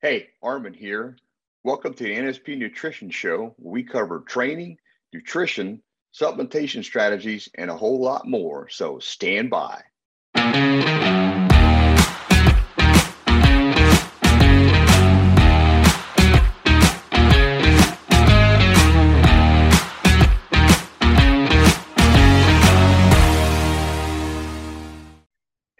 Hey, Armin here. Welcome to the NSP Nutrition Show, we cover training, nutrition, supplementation strategies, and a whole lot more. So stand by.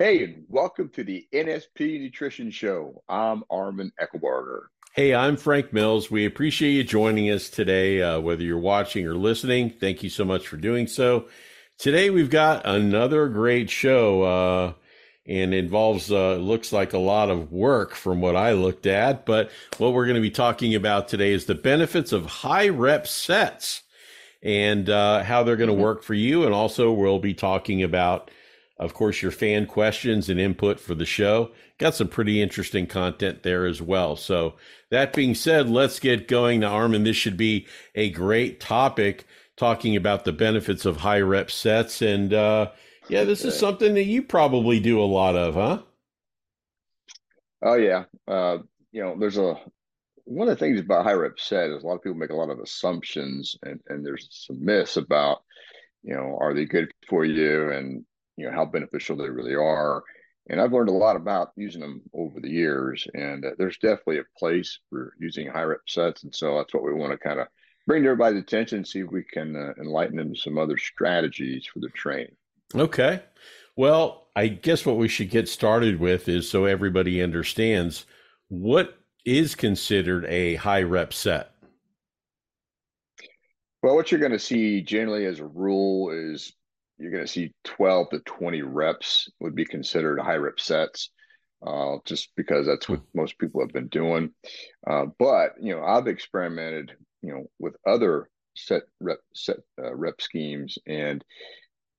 Hey, and welcome to the NSP Nutrition Show. I'm Armin Eckelbarger. Hey, I'm Frank Mills. We appreciate you joining us today, uh, whether you're watching or listening. Thank you so much for doing so. Today, we've got another great show, uh, and involves uh, looks like a lot of work from what I looked at. But what we're going to be talking about today is the benefits of high rep sets and uh, how they're going to mm-hmm. work for you. And also, we'll be talking about of course, your fan questions and input for the show. Got some pretty interesting content there as well. So, that being said, let's get going. Now, Armin, this should be a great topic talking about the benefits of high rep sets. And uh, yeah, this is something that you probably do a lot of, huh? Oh, yeah. Uh, you know, there's a one of the things about high rep set is a lot of people make a lot of assumptions and, and there's some myths about, you know, are they good for you? And you know how beneficial they really are. And i've learned a lot about using them over the years and uh, there's definitely a place for using high rep sets and so that's what we want to kind of bring to everybody's attention and see if we can uh, enlighten them to some other strategies for the training. Okay. Well i guess what we should get started with is so everybody understands what is considered a high rep set? Well, what you're going to see generally as a rule is you're going to see 12 to 20 reps would be considered high rep sets uh, just because that's what most people have been doing. Uh, but you know i've experimented you know with other set rep set uh, rep schemes and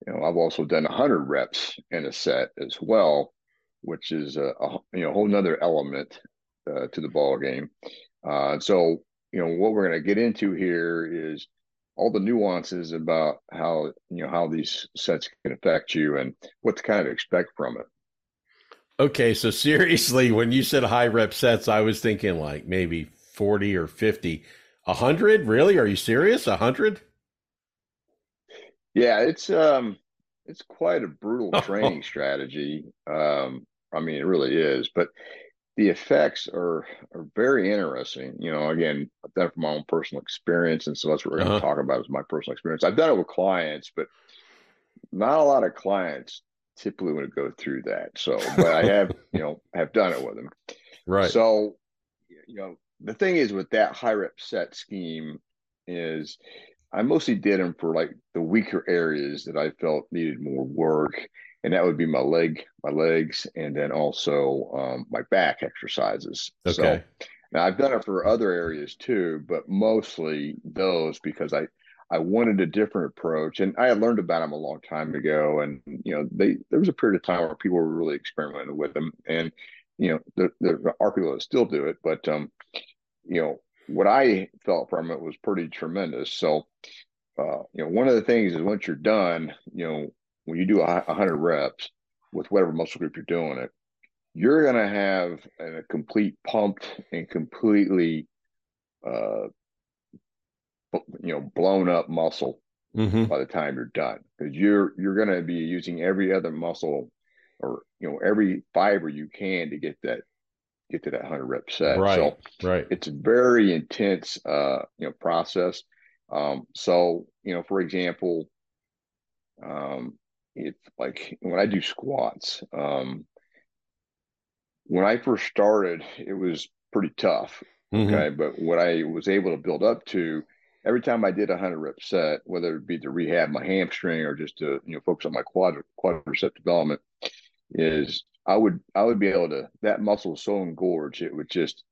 you know i've also done 100 reps in a set as well which is a, a you know whole nother element uh, to the ball game uh, so you know what we're going to get into here is all the nuances about how you know how these sets can affect you and what to kind of expect from it. Okay, so seriously, when you said high rep sets, I was thinking like maybe forty or fifty. A hundred? Really? Are you serious? A hundred? Yeah, it's um it's quite a brutal training strategy. Um, I mean, it really is. But the effects are are very interesting. You know, again, I've done it from my own personal experience, and so that's what we're uh-huh. going to talk about is my personal experience. I've done it with clients, but not a lot of clients typically want to go through that. So, but I have, you know, have done it with them. Right. So, you know, the thing is with that high rep set scheme is I mostly did them for like the weaker areas that I felt needed more work and that would be my leg, my legs, and then also um, my back exercises. Okay. So now I've done it for other areas too, but mostly those because I I wanted a different approach, and I had learned about them a long time ago. And you know, they there was a period of time where people were really experimenting with them, and you know, there, there are people that still do it, but um, you know, what I felt from it was pretty tremendous. So, uh, you know, one of the things is once you're done, you know, when you do a, hundred reps with whatever muscle group you're doing it, you're going to have a complete pumped and completely, uh, you know, blown up muscle mm-hmm. by the time you're done. Because you're you're going to be using every other muscle or you know every fiber you can to get that get to that 100 rep set. Right so right. it's a very intense uh you know process. Um so you know for example um if like when I do squats, um, when I first started, it was pretty tough. Mm-hmm. Okay. But what I was able to build up to every time I did a hundred rep set, whether it be to rehab my hamstring or just to, you know, focus on my quad quadricep development is I would, I would be able to, that muscle was so engorged, it would just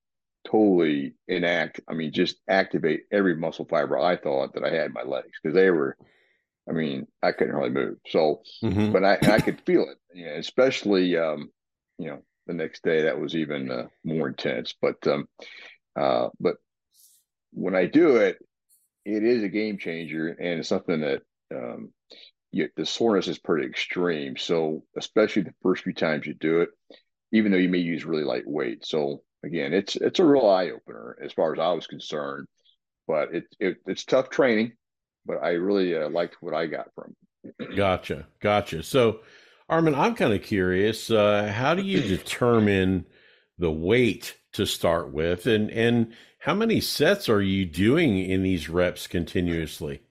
totally enact. I mean, just activate every muscle fiber I thought that I had in my legs because they were I mean, I couldn't really move. So, mm-hmm. but I I could feel it, yeah, especially um, you know the next day that was even uh, more intense. But um, uh, but when I do it, it is a game changer, and it's something that um, you, the soreness is pretty extreme. So especially the first few times you do it, even though you may use really light weight. So again, it's it's a real eye opener as far as I was concerned. But it, it it's tough training, but I really uh, liked what I got from. It. Gotcha, gotcha. So, Armin, I'm kind of curious. Uh, how do you determine the weight to start with, and and how many sets are you doing in these reps continuously?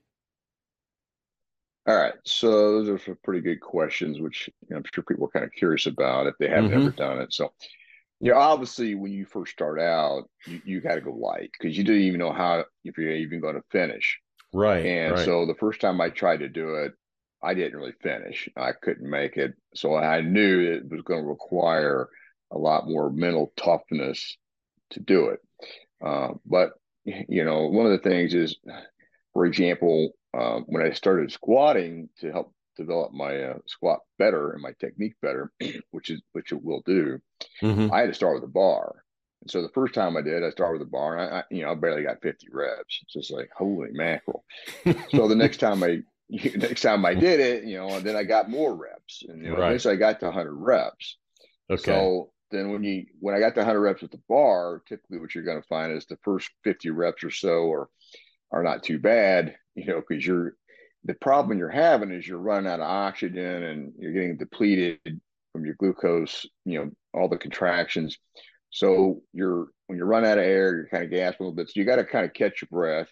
All right, so those are some pretty good questions, which you know, I'm sure people are kind of curious about if they haven't mm-hmm. ever done it. So, you know, obviously, when you first start out, you, you got to go light because you didn't even know how if you're even going to finish. Right. And right. so the first time I tried to do it, I didn't really finish. I couldn't make it. So I knew it was going to require a lot more mental toughness to do it. Uh, but you know, one of the things is, for example, uh, when I started squatting to help develop my uh, squat better and my technique better, which is which it will do, mm-hmm. I had to start with a bar. So the first time I did, I started with a bar, and I, I you know I barely got 50 reps. It's just like holy mackerel. so the next time I next time I did it, you know, and then I got more reps, and you know, right. eventually I got to 100 reps. Okay. So then when you when I got to 100 reps with the bar, typically what you're going to find is the first 50 reps or so are are not too bad, you know, because you're the problem you're having is you're running out of oxygen and you're getting depleted from your glucose, you know, all the contractions. So you're when you run out of air, you're kind of gasping a little bit. So you got to kind of catch your breath,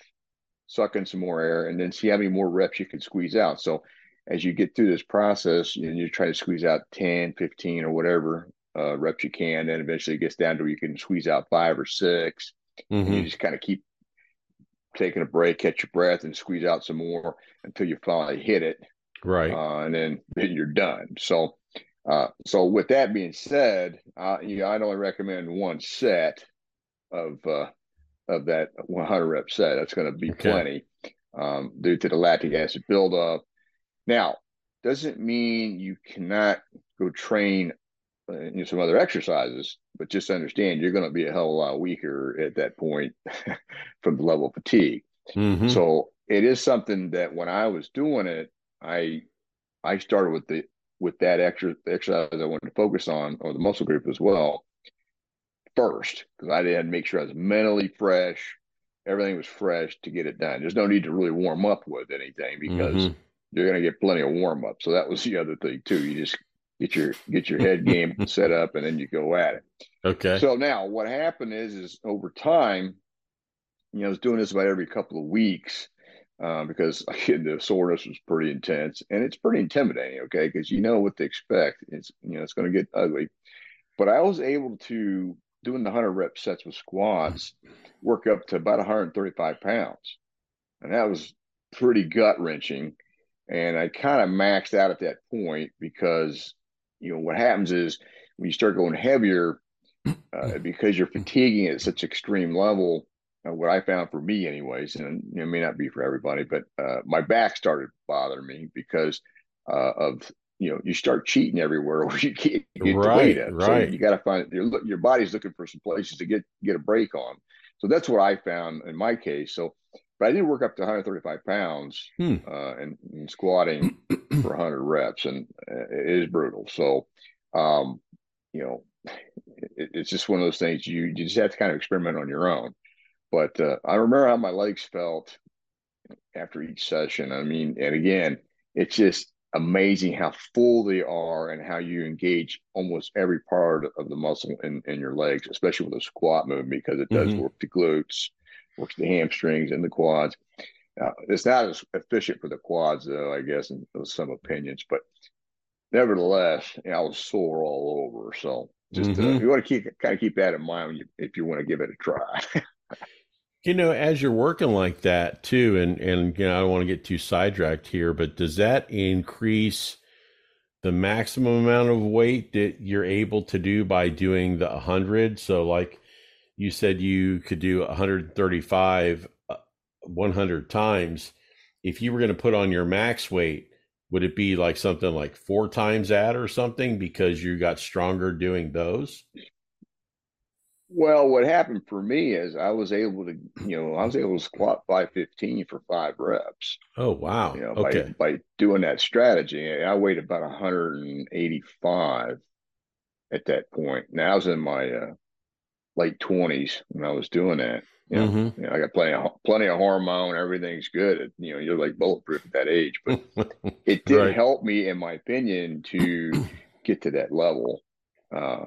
suck in some more air, and then see how many more reps you can squeeze out. So as you get through this process, you you try to squeeze out 10, 15, or whatever uh, reps you can. Then eventually it gets down to where you can squeeze out five or 6 mm-hmm. You just kind of keep taking a break, catch your breath, and squeeze out some more until you finally hit it. Right. Uh, and then, then you're done. So, uh, so with that being said, uh, you know, I'd only recommend one set of uh, of that 100 rep set. That's going to be okay. plenty um, due to the lactic acid buildup. Now, doesn't mean you cannot go train uh, you know, some other exercises, but just understand you're going to be a hell of a lot weaker at that point from the level of fatigue. Mm-hmm. So it is something that when I was doing it, I I started with the with that extra exercise I wanted to focus on, or the muscle group as well, first because I had to make sure I was mentally fresh, everything was fresh to get it done. There's no need to really warm up with anything because mm-hmm. you're going to get plenty of warm up. So that was the other thing too. You just get your get your head game set up, and then you go at it. Okay. So now what happened is is over time, you know, I was doing this about every couple of weeks. Uh, because again, the soreness was pretty intense and it's pretty intimidating. Okay, because you know what to expect. It's you know it's going to get ugly, but I was able to doing the hundred rep sets with squats work up to about 135 pounds, and that was pretty gut wrenching. And I kind of maxed out at that point because you know what happens is when you start going heavier uh, because you're fatiguing at such extreme level what i found for me anyways and it may not be for everybody but uh, my back started bothering me because uh, of you know you start cheating everywhere where you get, get right, right. So you got to find your your body's looking for some places to get get a break on so that's what i found in my case so but I did work up to 135 pounds hmm. uh, and, and, squatting for 100 reps, and uh, it is brutal. So, um, you know, it, it's just one of those things you, you just have to kind of experiment on your own. But uh, I remember how my legs felt after each session. I mean, and again, it's just amazing how full they are and how you engage almost every part of the muscle in, in your legs, especially with a squat movement because it does mm-hmm. work the glutes works the hamstrings and the quads. Now, it's not as efficient for the quads, though, I guess, in some opinions, but nevertheless, you know, I was sore all over. So just uh, mm-hmm. uh, you want to keep kind of keep that in mind you, if you want to give it a try. you know, as you're working like that too, and and you know, I don't want to get too sidetracked here, but does that increase the maximum amount of weight that you're able to do by doing the 100? So, like you said you could do 135 uh, 100 times if you were going to put on your max weight would it be like something like four times that or something because you got stronger doing those well what happened for me is i was able to you know i was able to squat 515 for five reps oh wow you know okay. by, by doing that strategy i weighed about 185 at that point. Now I was in my uh, late twenties when I was doing that. You know, mm-hmm. you know, I got plenty of plenty of hormone. Everything's good. You know, you're like bulletproof at that age. But it did right. help me, in my opinion, to get to that level. Uh,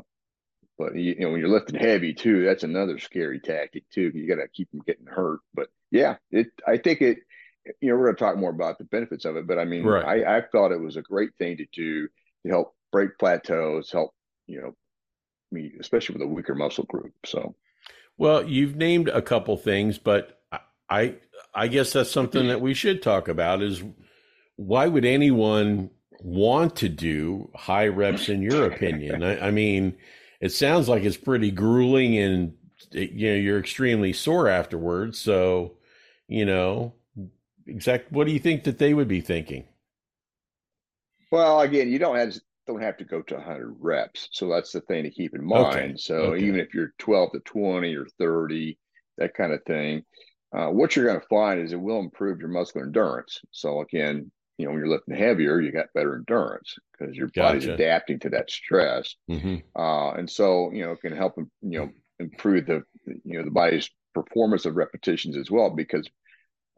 but you, you, know, when you're lifting heavy too, that's another scary tactic too. You got to keep them getting hurt. But yeah, it. I think it. You know, we're going to talk more about the benefits of it. But I mean, right. I, I thought it was a great thing to do to help break plateaus, help you know, me especially with a weaker muscle group. So, well, you've named a couple things, but I I guess that's something that we should talk about is why would anyone want to do high reps in your opinion? I, I mean, it sounds like it's pretty grueling and you know you're extremely sore afterwards. So, you know, exact what do you think that they would be thinking? Well, again, you don't have don't have to go to 100 reps. So that's the thing to keep in mind. Okay. So okay. even if you're 12 to 20 or 30, that kind of thing, uh, what you're going to find is it will improve your muscular endurance. So again, you know, when you're lifting heavier, you got better endurance because your gotcha. body's adapting to that stress. Mm-hmm. Uh, and so, you know, it can help, you know, improve the, you know, the body's performance of repetitions as well, because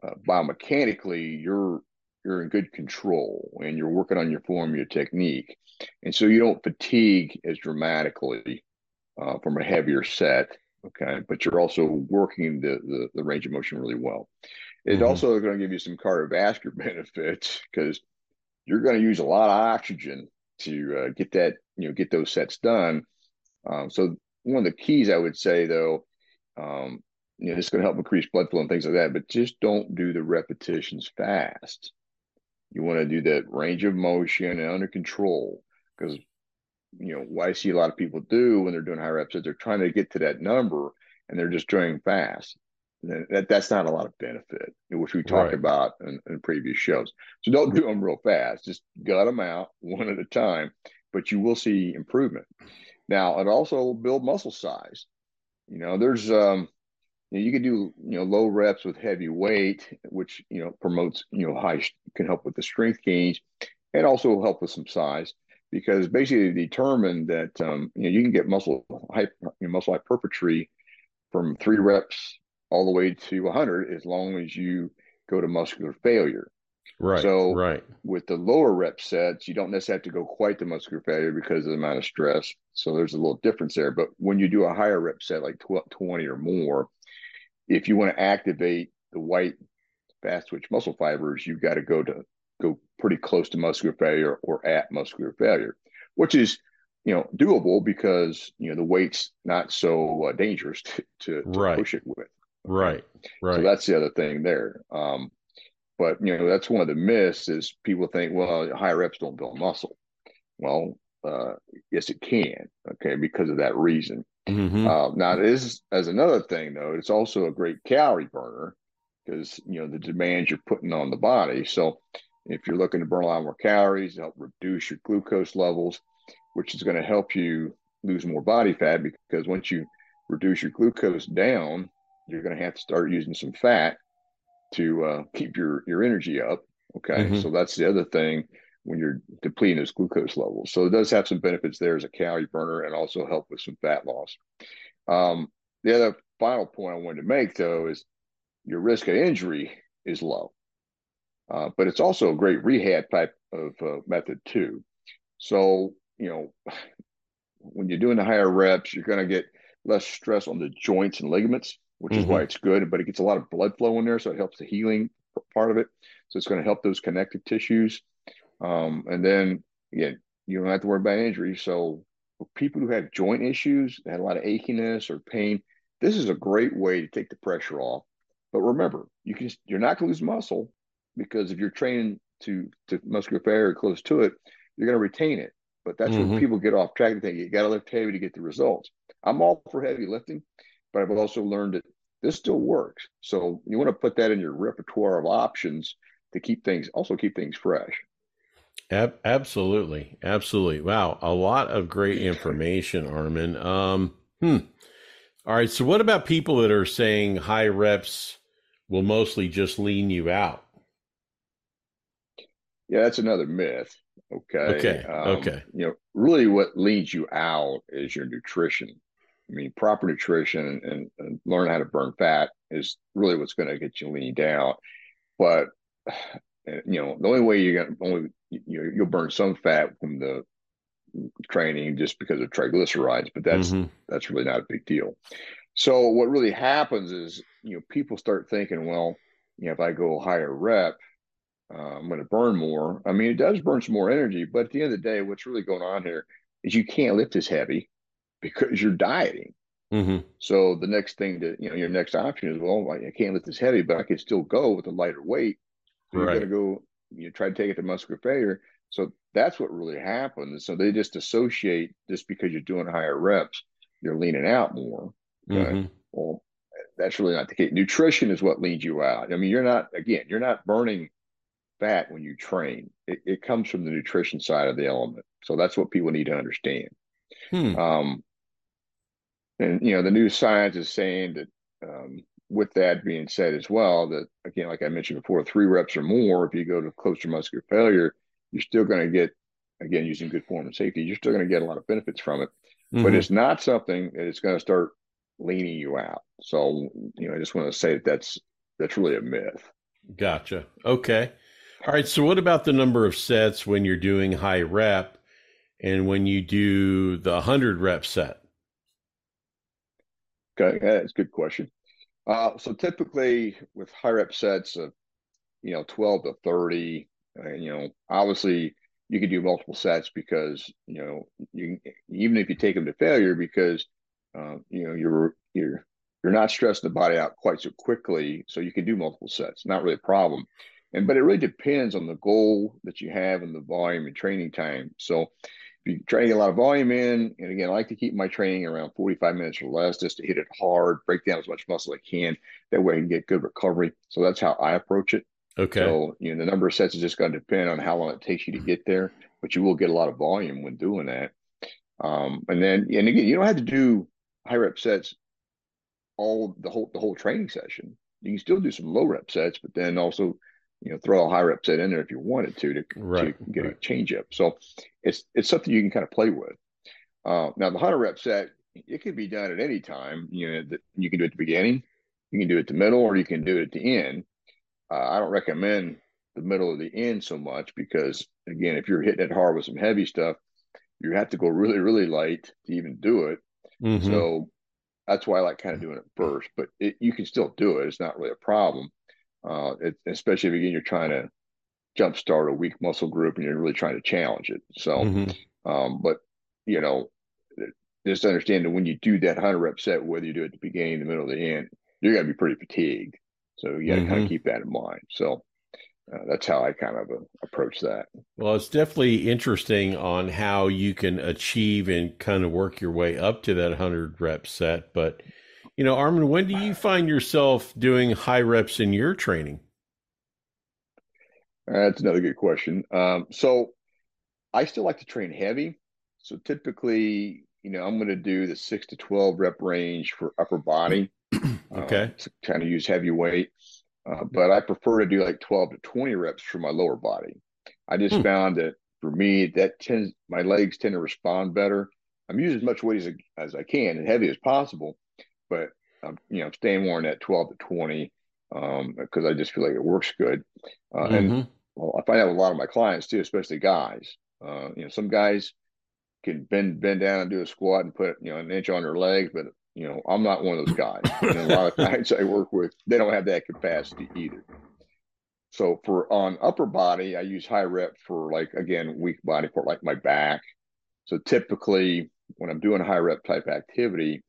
uh, biomechanically you're, you're in good control and you're working on your form, your technique. And so you don't fatigue as dramatically uh, from a heavier set. Okay. But you're also working the, the, the range of motion really well. It's mm-hmm. also going to give you some cardiovascular benefits because you're going to use a lot of oxygen to uh, get that, you know, get those sets done. Um, so one of the keys I would say though, um, you know, it's going to help increase blood flow and things like that, but just don't do the repetitions fast. You want to do that range of motion and under control because you know what I see a lot of people do when they're doing high reps is they're trying to get to that number and they're just doing fast. That, that's not a lot of benefit, which we talked right. about in, in, previous shows. So don't do them real fast. Just gut them out one at a time, but you will see improvement. Now, it also will build muscle size. You know, there's um, you, know, you can do you know low reps with heavy weight, which you know promotes you know high can help with the strength gains, and also help with some size because basically determined that um, you know you can get muscle hyper, you know, muscle hypertrophy from three reps all the way to 100 as long as you go to muscular failure. Right. So right. with the lower rep sets, you don't necessarily have to go quite to muscular failure because of the amount of stress. So there's a little difference there. But when you do a higher rep set, like 12, 20 or more, if you want to activate the white fast twitch muscle fibers, you've got to go to go pretty close to muscular failure or at muscular failure, which is you know doable because you know the weight's not so uh, dangerous to, to, to right. push it with. Right, right. So that's the other thing there. Um, but you know that's one of the myths is people think well high reps don't build muscle. Well, uh, yes, it can. Okay, because of that reason. Mm-hmm. Uh, now, this as another thing though. It's also a great calorie burner because you know the demands you're putting on the body. So if you're looking to burn a lot more calories, help reduce your glucose levels, which is going to help you lose more body fat because once you reduce your glucose down, you're going to have to start using some fat to uh, keep your your energy up. Okay, mm-hmm. so that's the other thing when you're depleting those glucose levels. So it does have some benefits there as a calorie burner and also help with some fat loss. Um, the other final point I wanted to make though is your risk of injury is low. Uh, but it's also a great rehab type of uh, method too. So, you know, when you're doing the higher reps, you're going to get less stress on the joints and ligaments, which mm-hmm. is why it's good, but it gets a lot of blood flow in there. So it helps the healing part of it. So it's going to help those connective tissues. Um, and then again, you don't have to worry about injury. So for people who have joint issues, had a lot of achiness or pain, this is a great way to take the pressure off. But remember, you can you're not going to lose muscle, because if you're training to to muscular failure close to it, you're going to retain it. But that's mm-hmm. where people get off track and think you got to lift heavy to get the results. I'm all for heavy lifting, but I've also learned that this still works. So you want to put that in your repertoire of options to keep things also keep things fresh. Ab- absolutely, absolutely. Wow, a lot of great information, Armin. Um, hmm. All right. So, what about people that are saying high reps will mostly just lean you out? Yeah, that's another myth. Okay. Okay. Um, okay. You know, really what leads you out is your nutrition. I mean, proper nutrition and, and learn how to burn fat is really what's going to get you lean down. But you know, the only way you're going to only you know, you'll burn some fat from the training just because of triglycerides, but that's mm-hmm. that's really not a big deal. So what really happens is you know people start thinking, well, you know, if I go higher rep, uh, I'm going to burn more. I mean, it does burn some more energy, but at the end of the day, what's really going on here is you can't lift as heavy because you're dieting. Mm-hmm. So the next thing to you know, your next option is well, I can't lift this heavy, but I can still go with a lighter weight. So right. You're going to go, you try to take it to muscular failure. So that's what really happens. So they just associate just because you're doing higher reps, you're leaning out more. Okay? Mm-hmm. Well, that's really not the case. Nutrition is what leads you out. I mean, you're not again, you're not burning fat when you train. It, it comes from the nutrition side of the element. So that's what people need to understand. Hmm. Um, and you know, the new science is saying that um, with that being said as well, that again, like I mentioned before, three reps or more, if you go to close to muscular failure, you're still going to get, again, using good form and safety, you're still going to get a lot of benefits from it. Mm-hmm. But it's not something that is going to start leaning you out. So, you know, I just want to say that that's that's really a myth. Gotcha. Okay. All right. So, what about the number of sets when you're doing high rep and when you do the 100 rep set? Okay. That's a good question. Uh, so, typically with high rep sets of, you know, 12 to 30, uh, you know, obviously you can do multiple sets because, you know, you even if you take them to failure because, uh, you know, you're, you're, you're not stressing the body out quite so quickly. So you can do multiple sets, not really a problem. And but it really depends on the goal that you have and the volume and training time. So if you're training a lot of volume in, and again, I like to keep my training around 45 minutes or less just to hit it hard, break down as much muscle as I can. That way I can get good recovery. So that's how I approach it. Okay. So, you know, the number of sets is just going to depend on how long it takes you to get there, but you will get a lot of volume when doing that. Um, and then, and again, you don't have to do high rep sets all the whole the whole training session. You can still do some low rep sets, but then also you know throw a high rep set in there if you wanted to to, right, to get right. a change up. So it's it's something you can kind of play with. Uh, now the high rep set it can be done at any time. You know that you can do it at the beginning, you can do it at the middle, or you can do it at the end. Uh, I don't recommend the middle or the end so much because again, if you're hitting it hard with some heavy stuff, you have to go really really light to even do it. Mm-hmm. So that's why I like kind of doing it first. But it, you can still do it; it's not really a problem uh, it, especially if again you're trying to jumpstart a weak muscle group and you're really trying to challenge it. So, mm-hmm. um, but you know, just understand that when you do that hundred rep set, whether you do it at the beginning, the middle, or the end, you're going to be pretty fatigued. So you got to mm-hmm. kind of keep that in mind. So uh, that's how I kind of uh, approach that. Well, it's definitely interesting on how you can achieve and kind of work your way up to that 100 rep set. But you know, Armin, when do you find yourself doing high reps in your training? That's another good question. Um, so I still like to train heavy. So typically, you know, I'm going to do the six to 12 rep range for upper body. okay. Uh, kind of use heavy weight. Uh, but I prefer to do like 12 to 20 reps for my lower body. I just hmm. found that for me, that tends, my legs tend to respond better. I'm using as much weight as, as I can and heavy as possible but I'm you know staying more in that 12 to 20 um, because I just feel like it works good. Uh, mm-hmm. And well, I find out with a lot of my clients too, especially guys. Uh, you know, some guys can bend bend down and do a squat and put you know an inch on their legs, but you know I'm not one of those guys. and a lot of guys I work with, they don't have that capacity either. So for on upper body, I use high rep for like again weak body for like my back. So typically when I'm doing high rep type activity,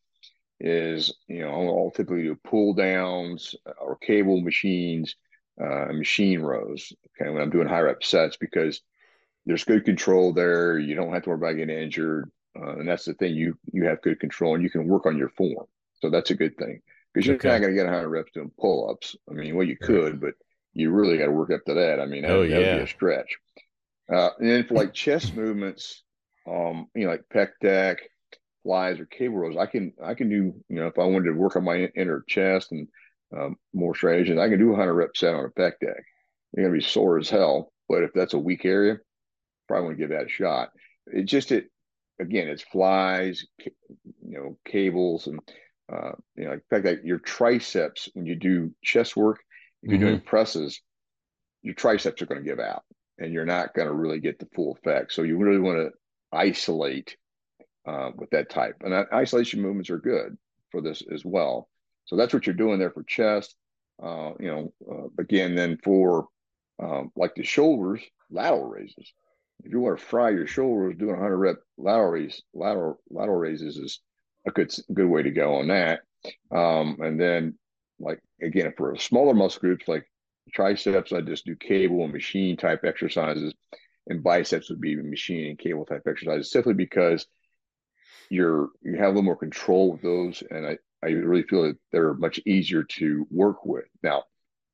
is you know I'll typically do pull downs or cable machines, uh, machine rows. Okay, when I'm doing high rep sets because there's good control there. You don't have to worry about getting injured, uh, and that's the thing. You you have good control and you can work on your form. So that's a good thing because you're okay. not going to get 100 reps doing pull ups. I mean, well, you could, but you really got to work up to that. I mean, that, oh, yeah. that would be a stretch. Uh, and then for like chest movements, um, you know, like pec deck, flies or cable rows, I can I can do you know if I wanted to work on my inner chest and um, more striations, I can do a hundred rep set on a pec deck. You're gonna be sore as hell, but if that's a weak area, probably want to give that a shot. It just it again, it's flies, you know, cables, and uh, you know, in fact, like your triceps when you do chest work, if you're mm-hmm. doing presses, your triceps are going to give out, and you're not going to really get the full effect. So you really want to isolate uh, with that type, and isolation movements are good for this as well. So that's what you're doing there for chest. Uh, you know, uh, again, then for um, like the shoulders, lateral raises. If you want to fry your shoulders, doing 100 rep lateral raise, lateral lateral raises is a good good way to go on that. Um, and then, like again, for smaller muscle groups like triceps, I just do cable and machine type exercises, and biceps would be machine and cable type exercises, simply because you're you have a little more control with those, and I I really feel that they're much easier to work with. Now,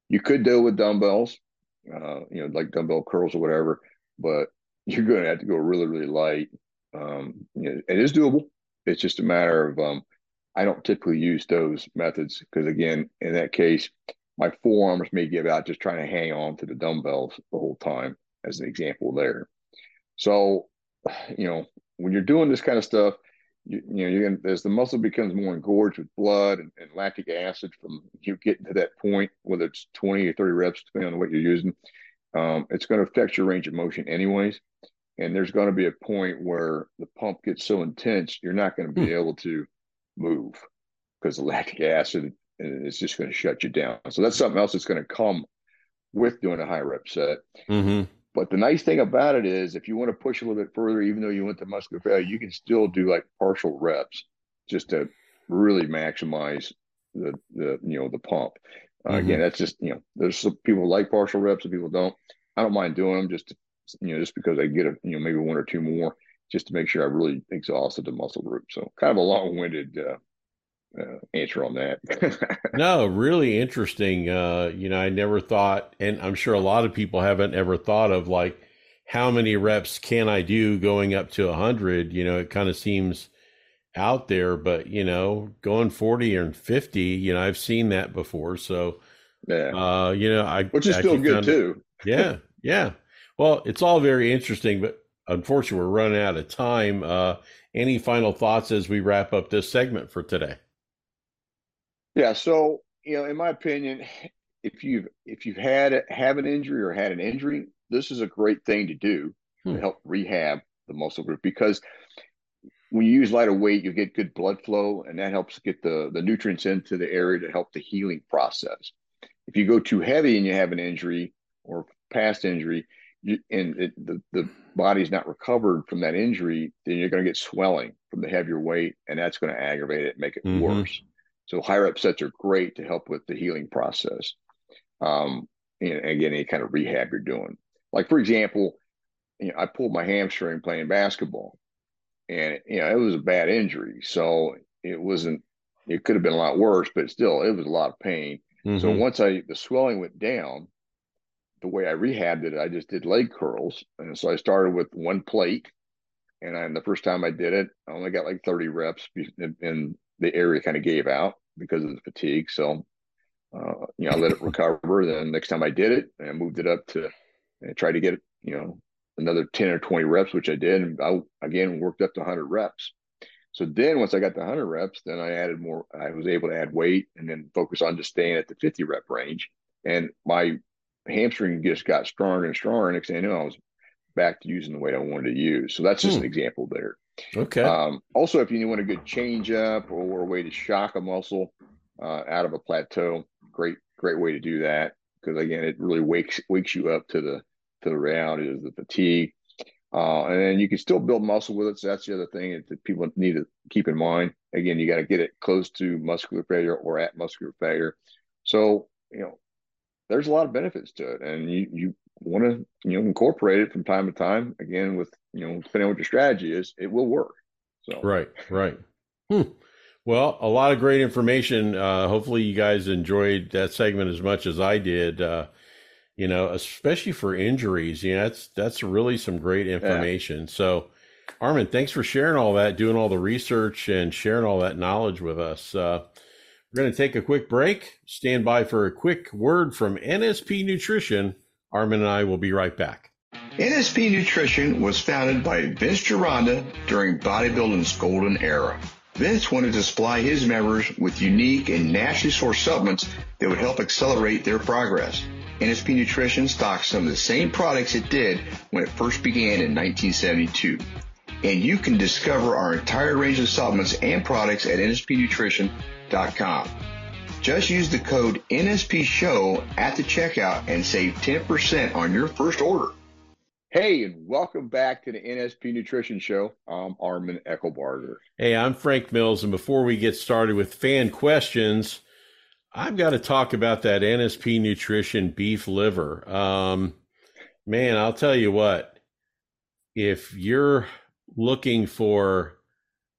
you could do with dumbbells, uh, you know, like dumbbell curls or whatever, but you're going to have to go really, really light. Um, you know, it is doable. It's just a matter of um, I don't typically use those methods because, again, in that case, my forearms may give out just trying to hang on to the dumbbells the whole time, as an example there. So, you know, when you're doing this kind of stuff, you, you know, you're gonna, as the muscle becomes more engorged with blood and, and, lactic acid from you getting to that point, whether it's 20 or 30 reps, depending on what you're using, um, it's going to affect your range of motion anyways. And there's going to be a point where the pump gets so intense, you're not going to be mm. able to move because the lactic acid is just going to shut you down. So that's something else that's going to come with doing a high rep set. Mm-hmm. But the nice thing about it is, if you want to push a little bit further, even though you went to muscular failure, you can still do like partial reps just to really maximize the the you know the pump. Uh, mm-hmm. Again, that's just you know there's some people like partial reps and people don't. I don't mind doing them just to, you know just because I get a you know maybe one or two more just to make sure I really exhausted the muscle group. So kind of a long winded uh, uh, answer on that. no, really interesting. Uh, you know, I never thought, and I'm sure a lot of people haven't ever thought of like how many reps can I do going up to a 100. You know, it kind of seems out there, but you know, going 40 and 50, you know, I've seen that before. So, yeah, uh, you know, I which is still good too. yeah, yeah. Well, it's all very interesting, but unfortunately, we're running out of time. Uh, any final thoughts as we wrap up this segment for today? Yeah. So, you know, in my opinion, if you've if you've had have an injury or had an injury, this is a great thing to do hmm. to help rehab the muscle group because when you use lighter weight, you get good blood flow, and that helps get the the nutrients into the area to help the healing process. If you go too heavy and you have an injury or past injury, you, and it, the the body's not recovered from that injury, then you're going to get swelling from the heavier weight, and that's going to aggravate it, and make it mm-hmm. worse. So higher rep sets are great to help with the healing process. Um, and again, any kind of rehab you're doing. Like for example, you know, I pulled my hamstring playing basketball, and you know it was a bad injury. So it wasn't. It could have been a lot worse, but still, it was a lot of pain. Mm-hmm. So once I the swelling went down, the way I rehabbed it, I just did leg curls, and so I started with one plate. And I, the first time I did it, I only got like 30 reps, and the area kind of gave out because of the fatigue. So, uh, you know, I let it recover. Then next time I did it, I moved it up to and tried to get, you know, another 10 or 20 reps, which I did. And I, again, worked up to 100 reps. So then once I got the 100 reps, then I added more, I was able to add weight and then focus on just staying at the 50 rep range. And my hamstring just got stronger and stronger. And Next thing I know, I was back to using the weight I wanted to use. So that's just hmm. an example there. Okay. Um, also, if you want a good change up or a way to shock a muscle uh, out of a plateau, great great way to do that because again, it really wakes wakes you up to the to the reality of the fatigue. Uh, and then you can still build muscle with it. So that's the other thing that people need to keep in mind. Again, you got to get it close to muscular failure or at muscular failure. So you know, there's a lot of benefits to it, and you you want to you know incorporate it from time to time. Again, with you know depending on what your strategy is, it will work. So right, right. Hmm. Well, a lot of great information. Uh, hopefully, you guys enjoyed that segment as much as I did. Uh, you know, especially for injuries. You know, that's that's really some great information. Yeah. So, Armin, thanks for sharing all that, doing all the research, and sharing all that knowledge with us. Uh, we're going to take a quick break. Stand by for a quick word from NSP Nutrition Armin and I will be right back. NSP Nutrition was founded by Vince Gironda during bodybuilding's golden era. Vince wanted to supply his members with unique and naturally sourced supplements that would help accelerate their progress. NSP Nutrition stocks some of the same products it did when it first began in 1972. And you can discover our entire range of supplements and products at nspnutrition.com. Just use the code NSP Show at the checkout and save 10% on your first order. Hey, and welcome back to the NSP Nutrition Show. I'm Armin Eckelbarger. Hey, I'm Frank Mills. And before we get started with fan questions, I've got to talk about that NSP Nutrition beef liver. Um, man, I'll tell you what, if you're looking for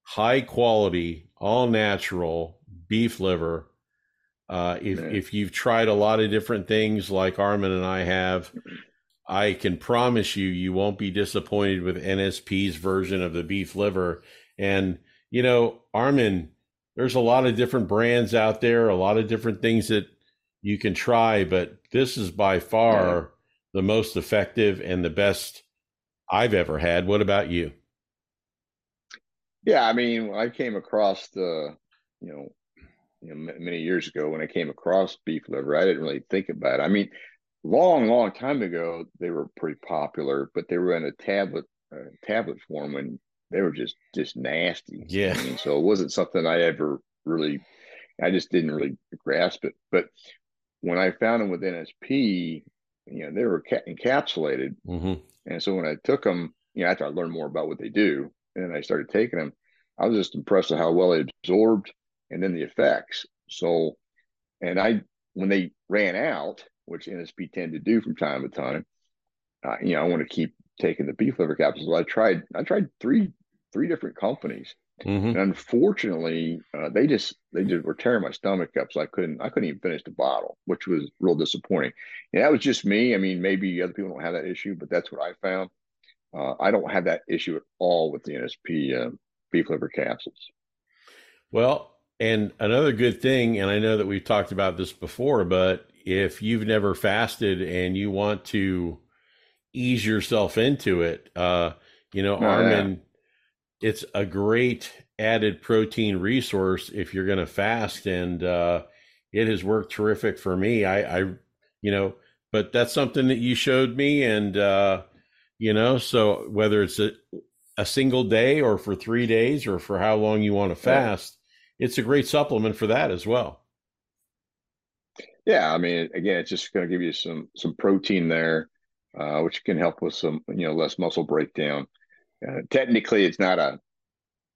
high quality, all natural beef liver, uh, if, if you've tried a lot of different things like Armin and I have, I can promise you, you won't be disappointed with NSP's version of the beef liver. And, you know, Armin, there's a lot of different brands out there, a lot of different things that you can try, but this is by far yeah. the most effective and the best I've ever had. What about you? Yeah, I mean, I came across the, you know, you know, many years ago when I came across beef liver, I didn't really think about it. I mean, long, long time ago, they were pretty popular, but they were in a tablet uh, tablet form and they were just just nasty. Yeah. I mean, so it wasn't something I ever really, I just didn't really grasp it. But when I found them with NSP, you know, they were ca- encapsulated, mm-hmm. and so when I took them, you know, after I learned more about what they do, and I started taking them, I was just impressed with how well they absorbed, and then the effects. So, and I when they ran out, which NSP tend to do from time to time. Uh, you know, I want to keep taking the beef liver capsules. I tried, I tried three, three different companies, mm-hmm. and unfortunately, uh, they just they just were tearing my stomach up, so I couldn't, I couldn't even finish the bottle, which was real disappointing. And that was just me. I mean, maybe other people don't have that issue, but that's what I found. Uh, I don't have that issue at all with the NSP uh, beef liver capsules. Well, and another good thing, and I know that we've talked about this before, but if you've never fasted and you want to ease yourself into it, uh, you know, oh, Armin, yeah. it's a great added protein resource if you're going to fast, and uh, it has worked terrific for me. I, I, you know, but that's something that you showed me, and uh, you know, so whether it's a, a single day or for three days or for how long you want to fast, yeah. It's a great supplement for that as well. Yeah, I mean, again, it's just going to give you some some protein there, uh, which can help with some you know less muscle breakdown. Uh, technically, it's not a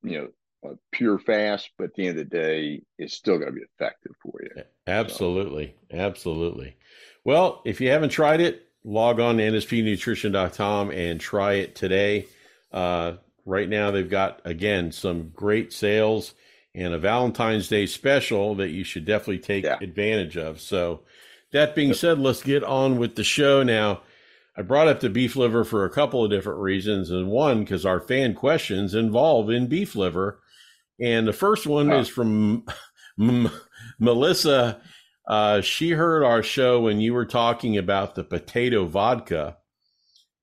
you know a pure fast, but at the end of the day, it's still going to be effective for you. Absolutely, so. absolutely. Well, if you haven't tried it, log on to nspnutrition.com and try it today. Uh, right now, they've got again some great sales and a Valentine's Day special that you should definitely take yeah. advantage of. So, that being said, let's get on with the show now. I brought up the beef liver for a couple of different reasons, and one because our fan questions involve in beef liver, and the first one oh. is from M- Melissa. Uh, she heard our show when you were talking about the potato vodka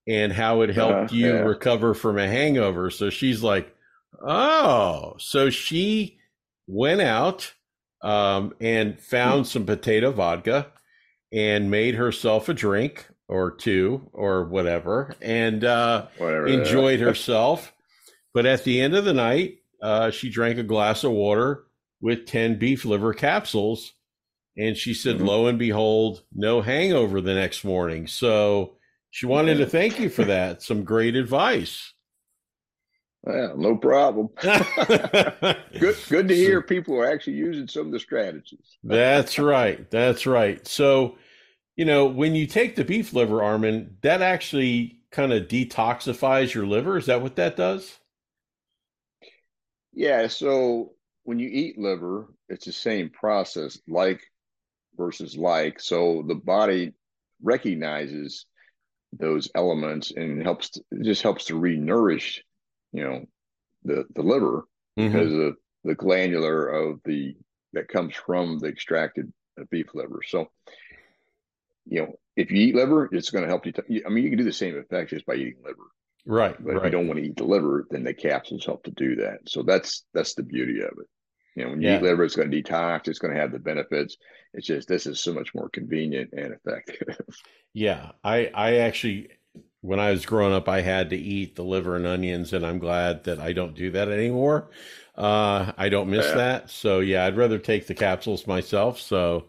and how it helped uh, you yeah. recover from a hangover. So she's like, "Oh, so she." Went out um, and found some potato vodka and made herself a drink or two or whatever and uh, whatever enjoyed herself. But at the end of the night, uh, she drank a glass of water with 10 beef liver capsules. And she said, mm-hmm. lo and behold, no hangover the next morning. So she wanted to thank you for that. Some great advice. Yeah, no problem. good, good to hear people are actually using some of the strategies. That's right. That's right. So, you know, when you take the beef liver, Armin, that actually kind of detoxifies your liver. Is that what that does? Yeah. So when you eat liver, it's the same process, like versus like. So the body recognizes those elements and helps just helps to re-nourish you know the the liver mm-hmm. because of the glandular of the that comes from the extracted beef liver. So you know, if you eat liver, it's going to help you. T- I mean, you can do the same effect just by eating liver. Right. But right. if you don't want to eat the liver, then the capsules help to do that. So that's that's the beauty of it. You know, when you yeah. eat liver, it's going to detox. It's going to have the benefits. It's just this is so much more convenient and effective. yeah, I I actually when I was growing up, I had to eat the liver and onions, and I'm glad that I don't do that anymore. Uh, I don't miss yeah. that. So yeah, I'd rather take the capsules myself. So,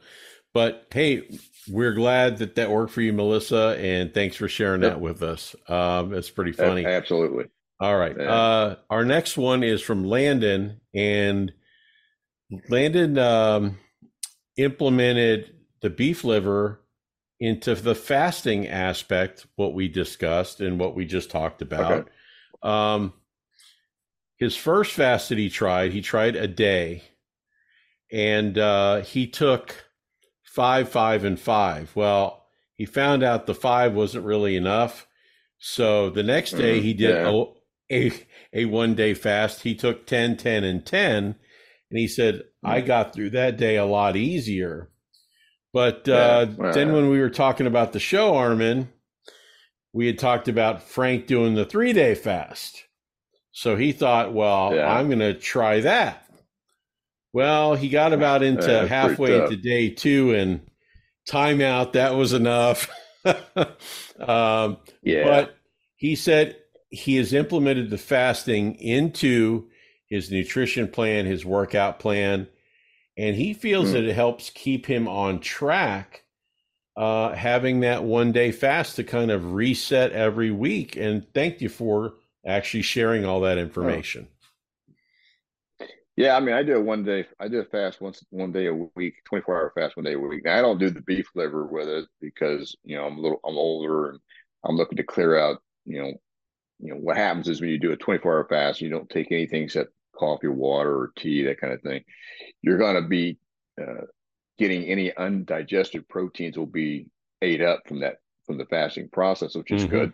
but hey, we're glad that that worked for you, Melissa, and thanks for sharing yep. that with us. Um, it's pretty funny. Absolutely. All right. Yeah. Uh, our next one is from Landon, and Landon um, implemented the beef liver into the fasting aspect, what we discussed and what we just talked about. Okay. Um, his first fast that he tried, he tried a day, and uh, he took five, five, and five. Well, he found out the five wasn't really enough. So the next day mm, he did yeah. a, a, a one day fast. He took 10, 10, and 10. And he said, mm. I got through that day a lot easier. But uh, yeah. then when we were talking about the show, Armin, we had talked about Frank doing the three day fast. So he thought, well, yeah. I'm going to try that. Well, he got about into yeah, halfway into day two and timeout. That was enough. um, yeah. But he said he has implemented the fasting into his nutrition plan, his workout plan, and he feels mm. that it helps keep him on track. Uh, having that one day fast to kind of reset every week. And thank you for actually sharing all that information. Oh. Yeah, I mean, I do a one day. I do a fast once one day a week, twenty four hour fast one day a week. Now I don't do the beef liver with it because you know I'm a little I'm older and I'm looking to clear out. You know, you know what happens is when you do a twenty four hour fast, you don't take anything except coffee, water, or tea, that kind of thing. You're going to be uh, getting any undigested proteins will be ate up from that from the fasting process, which is mm-hmm. good.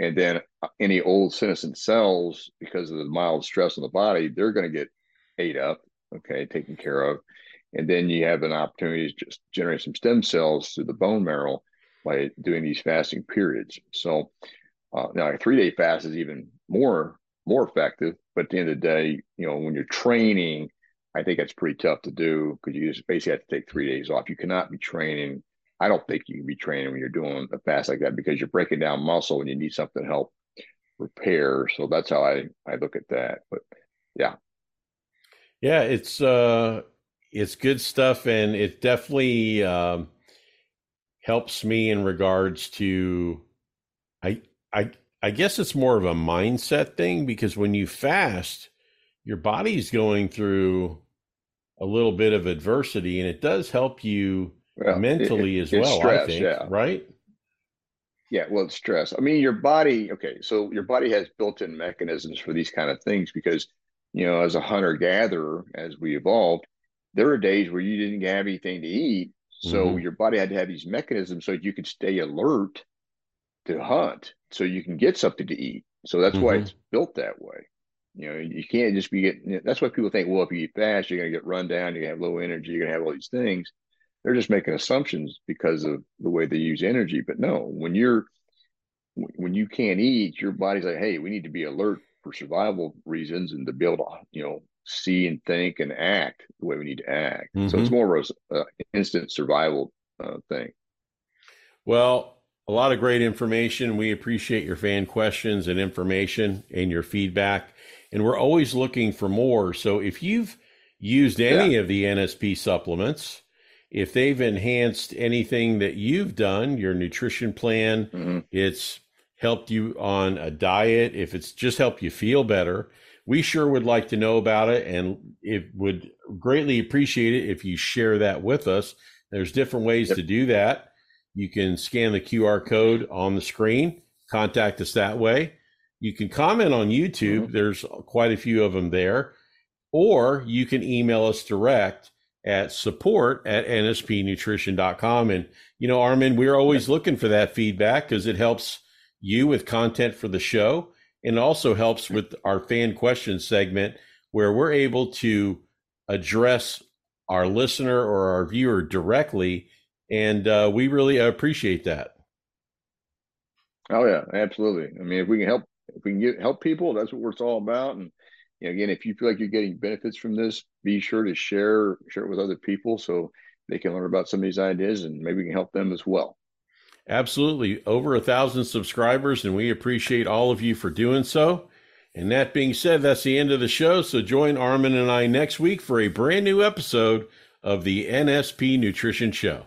And then uh, any old senescent cells, because of the mild stress on the body, they're going to get ate up, okay, taken care of. And then you have an opportunity to just generate some stem cells through the bone marrow by doing these fasting periods. So uh, now a three day fast is even more more effective. But at the end of the day, you know, when you're training, I think that's pretty tough to do because you just basically have to take three days off. You cannot be training. I don't think you can be training when you're doing a fast like that because you're breaking down muscle and you need something to help repair. So that's how I I look at that. But yeah, yeah, it's uh, it's good stuff, and it definitely um, helps me in regards to, I I I guess it's more of a mindset thing because when you fast, your body's going through a little bit of adversity, and it does help you well, mentally it, as well. Stress, I think, yeah. right? Yeah, well, it's stress. I mean, your body. Okay, so your body has built-in mechanisms for these kind of things because you know, as a hunter gatherer, as we evolved, there were days where you didn't have anything to eat. So mm-hmm. your body had to have these mechanisms so you could stay alert to hunt so you can get something to eat. So that's mm-hmm. why it's built that way. You know, you can't just be getting that's why people think, well, if you eat fast, you're gonna get run down, you're gonna have low energy, you're gonna have all these things. They're just making assumptions because of the way they use energy. But no, when you're when you can't eat, your body's like, hey, we need to be alert for survival reasons and to be able to, you know, see and think and act the way we need to act. Mm-hmm. So it's mm-hmm. more of an uh, instant survival uh, thing. Well, a lot of great information. We appreciate your fan questions and information and your feedback. And we're always looking for more. So if you've used any yeah. of the NSP supplements, if they've enhanced anything that you've done, your nutrition plan, mm-hmm. it's helped you on a diet, if it's just helped you feel better, we sure would like to know about it and it would greatly appreciate it if you share that with us. There's different ways yep. to do that. You can scan the QR code on the screen, contact us that way. You can comment on YouTube. Mm-hmm. There's quite a few of them there. Or you can email us direct at support at nspnutrition.com. And, you know, Armin, we're always looking for that feedback because it helps you with content for the show and also helps with our fan question segment where we're able to address our listener or our viewer directly and uh, we really appreciate that. Oh yeah, absolutely. I mean, if we can help, if we can get help people, that's what it's all about. And you know, again, if you feel like you're getting benefits from this, be sure to share share it with other people so they can learn about some of these ideas, and maybe we can help them as well. Absolutely, over a thousand subscribers, and we appreciate all of you for doing so. And that being said, that's the end of the show. So join Armin and I next week for a brand new episode of the NSP Nutrition Show.